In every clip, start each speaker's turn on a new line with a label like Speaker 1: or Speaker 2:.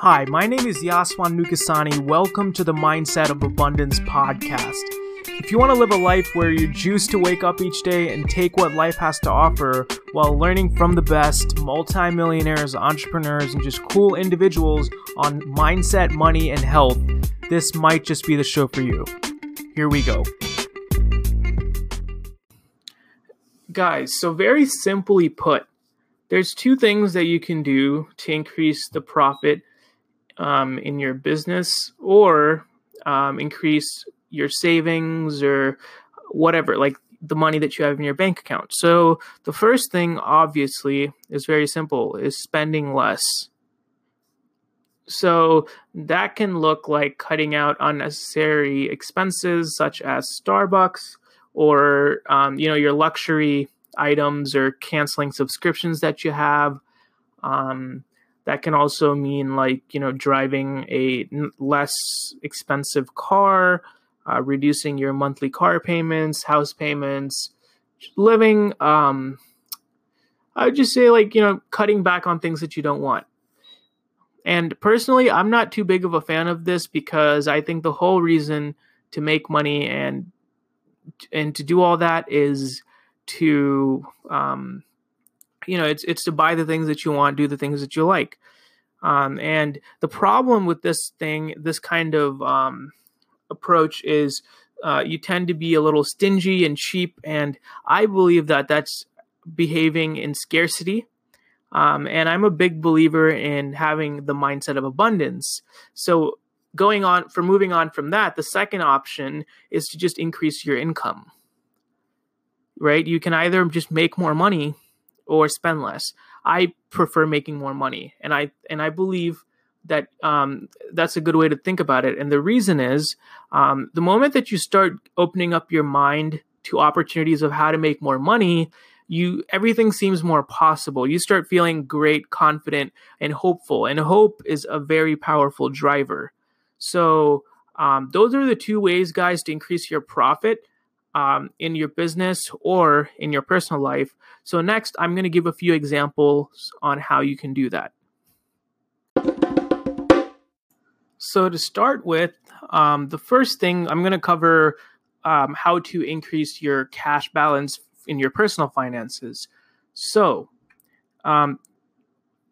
Speaker 1: Hi, my name is Yaswan Nukasani. Welcome to the Mindset of Abundance podcast. If you want to live a life where you're juiced to wake up each day and take what life has to offer while learning from the best multimillionaires, entrepreneurs, and just cool individuals on mindset, money, and health, this might just be the show for you. Here we go. Guys, so very simply put, there's two things that you can do to increase the profit um, in your business or um, increase your savings or whatever, like the money that you have in your bank account. So the first thing, obviously, is very simple: is spending less. So that can look like cutting out unnecessary expenses such as Starbucks or um, you know your luxury items or canceling subscriptions that you have. Um, that can also mean like you know driving a less expensive car, uh, reducing your monthly car payments, house payments, living. Um, I would just say like you know cutting back on things that you don't want. And personally, I'm not too big of a fan of this because I think the whole reason to make money and and to do all that is to um, you know it's it's to buy the things that you want do the things that you like. Um, and the problem with this thing this kind of um, approach is uh, you tend to be a little stingy and cheap and i believe that that's behaving in scarcity. Um, and i'm a big believer in having the mindset of abundance. So going on for moving on from that the second option is to just increase your income. Right? You can either just make more money or spend less. I prefer making more money, and I and I believe that um, that's a good way to think about it. And the reason is um, the moment that you start opening up your mind to opportunities of how to make more money, you everything seems more possible. You start feeling great, confident, and hopeful. And hope is a very powerful driver. So um, those are the two ways, guys, to increase your profit um, in your business or in your personal life. So, next, I'm going to give a few examples on how you can do that. So, to start with, um, the first thing I'm going to cover um, how to increase your cash balance in your personal finances. So, um,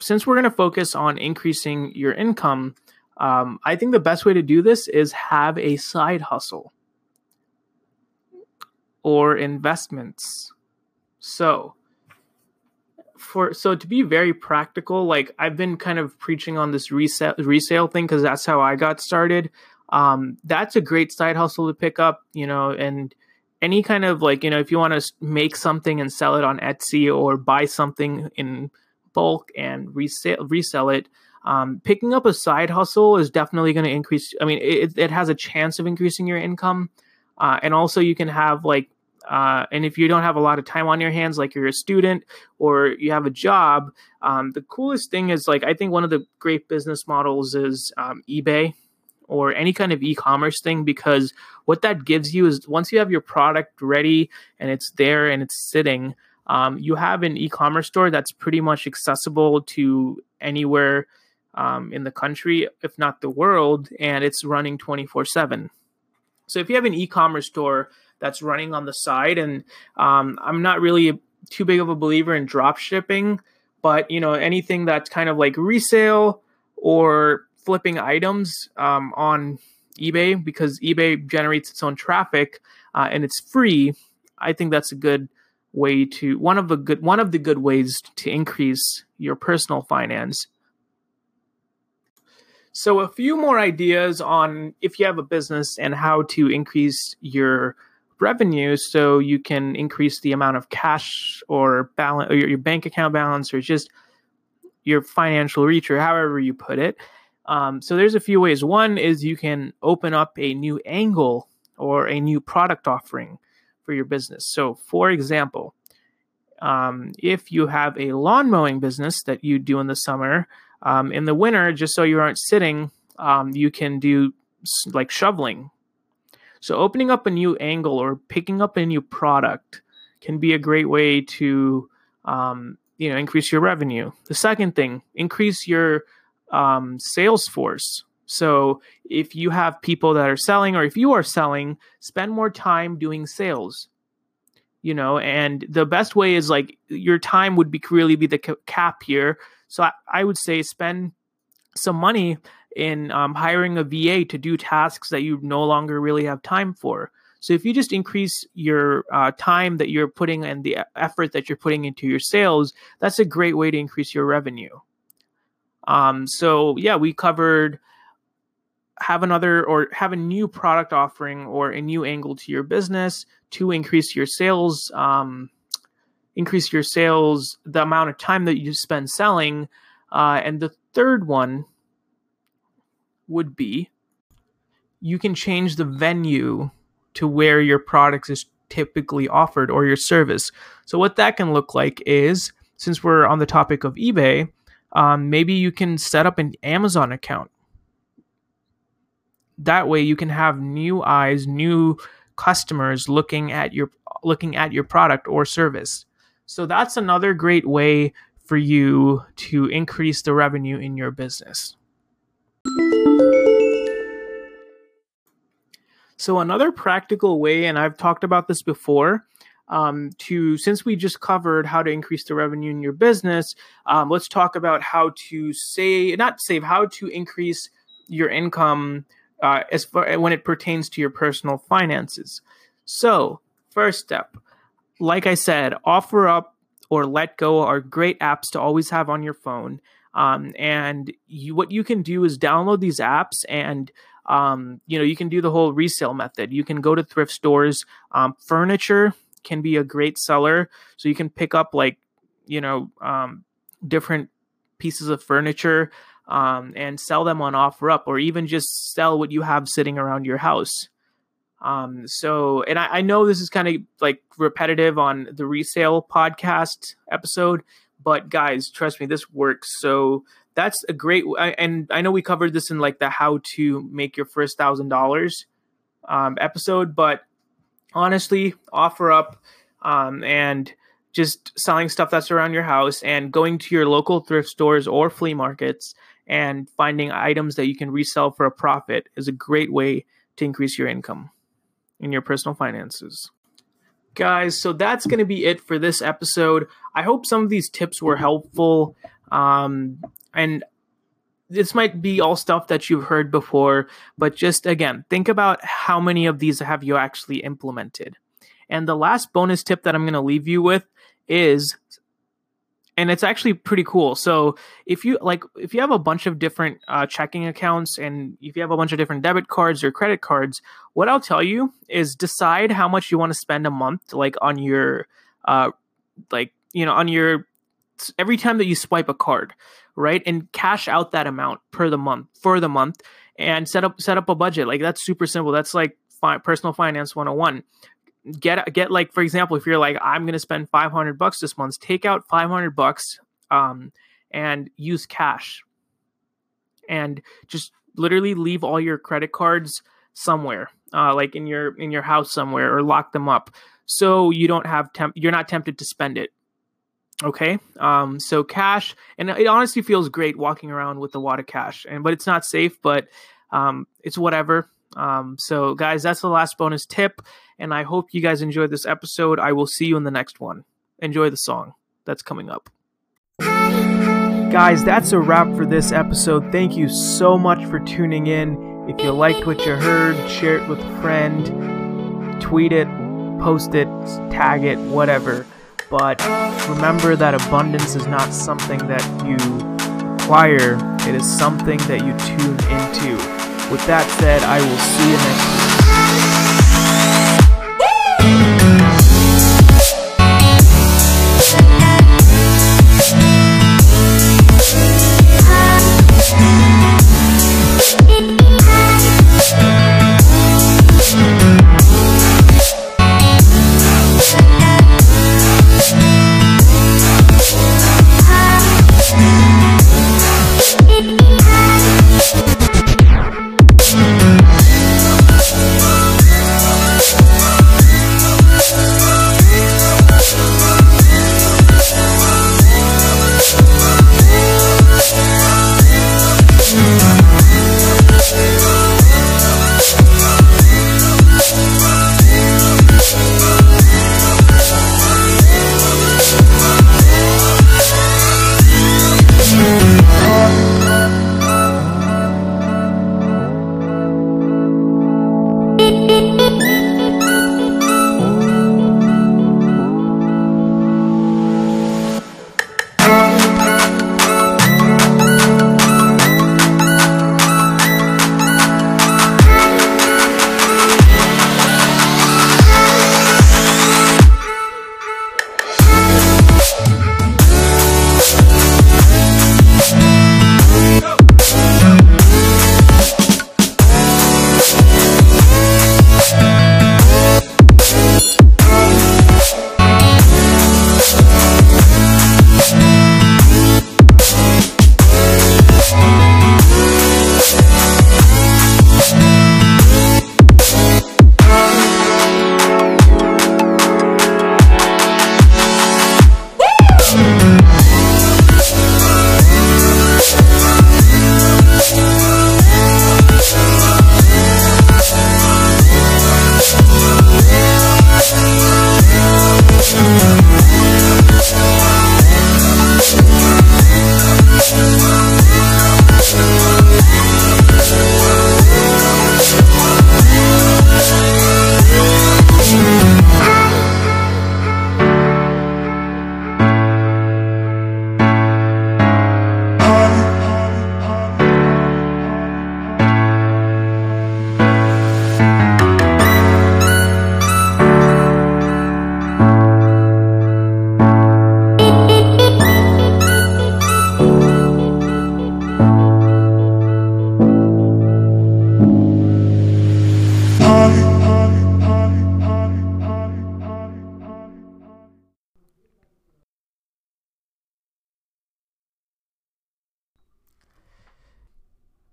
Speaker 1: since we're going to focus on increasing your income, um, I think the best way to do this is have a side hustle or investments. So, for so to be very practical, like I've been kind of preaching on this resale resale thing because that's how I got started. Um, that's a great side hustle to pick up, you know, and any kind of like you know if you want to make something and sell it on Etsy or buy something in bulk and resell resell it. Um, picking up a side hustle is definitely going to increase. I mean, it, it has a chance of increasing your income. Uh, and also, you can have like, uh, and if you don't have a lot of time on your hands, like you're a student or you have a job, um, the coolest thing is like, I think one of the great business models is um, eBay or any kind of e-commerce thing because what that gives you is once you have your product ready and it's there and it's sitting um, you have an e-commerce store that's pretty much accessible to anywhere um, in the country if not the world and it's running 24 7 so if you have an e-commerce store that's running on the side, and um, I'm not really too big of a believer in drop shipping, but you know anything that's kind of like resale or flipping items um, on eBay because eBay generates its own traffic uh, and it's free. I think that's a good way to one of the good one of the good ways to increase your personal finance so, a few more ideas on if you have a business and how to increase your revenue so you can increase the amount of cash or balance or your, bank account balance or just your financial reach or however you put it. Um, so there's a few ways. One is you can open up a new angle or a new product offering for your business. So, for example, um, if you have a lawn mowing business that you do in the summer, um, in the winter, just so you aren't sitting, um, you can do like shoveling. So opening up a new angle or picking up a new product can be a great way to um, you know increase your revenue. The second thing, increase your um, Salesforce. So if you have people that are selling, or if you are selling, spend more time doing sales. You know, and the best way is like your time would be really be the cap here. So I, I would say spend some money in um, hiring a VA to do tasks that you no longer really have time for. So if you just increase your uh, time that you're putting and the effort that you're putting into your sales, that's a great way to increase your revenue. Um, so yeah, we covered have another or have a new product offering or a new angle to your business to increase your sales, um, increase your sales, the amount of time that you spend selling, uh, and the third one would be you can change the venue to where your product is typically offered or your service. So, what that can look like is since we're on the topic of eBay, um, maybe you can set up an Amazon account. That way, you can have new eyes, new customers looking at your looking at your product or service. So that's another great way for you to increase the revenue in your business. So another practical way, and I've talked about this before, um, to since we just covered how to increase the revenue in your business, um, let's talk about how to say not save, how to increase your income uh, as far when it pertains to your personal finances. So first step, like I said, OfferUp or Letgo are great apps to always have on your phone. Um, and you, what you can do is download these apps and um, you know, you can do the whole resale method. You can go to thrift stores. Um, furniture can be a great seller, so you can pick up like, you know, um, different pieces of furniture um, and sell them on OfferUp, or even just sell what you have sitting around your house. Um, so, and I, I know this is kind of like repetitive on the resale podcast episode, but guys, trust me, this works. So that's a great and i know we covered this in like the how to make your first thousand dollars um, episode but honestly OfferUp um, and just selling stuff that's around your house and going to your local thrift stores or flea markets and finding items that you can resell for a profit is a great way to increase your income in your personal finances guys so that's going to be it for this episode i hope some of these tips were helpful um, and this might be all stuff that you've heard before, but just again, think about how many of these have you actually implemented. And the last bonus tip that I'm going to leave you with is and it's actually pretty cool. So if you like, if you have a bunch of different uh, checking accounts and if you have a bunch of different debit cards or credit cards, what I'll tell you is decide how much you want to spend a month, like on your, uh, like you know, on your every time that you swipe a card, right? And cash out that amount per the month for the month and set up set up a budget. Like that's super simple. That's like fi- personal finance 101. Get get like for example, if you're like I'm going to spend 500 bucks this month, take out 500 bucks um and use cash. And just literally leave all your credit cards somewhere. Uh, like in your in your house somewhere or lock them up so you don't have temp- you're not tempted to spend it Okay. Um, so cash, and it honestly feels great walking around with a lot of cash, and but it's not safe, but um, it's whatever. Um, so guys, that's the last bonus tip, and I hope you guys enjoyed this episode. I will see you in the next one. Enjoy the song that's coming up. Guys, that's a wrap for this episode. Thank you so much for tuning in. If you liked what you heard, share it with a friend, tweet it, post it, tag it, whatever. But remember that abundance is not something that you acquire, it is something that you tune into. With that said, I will see you next week.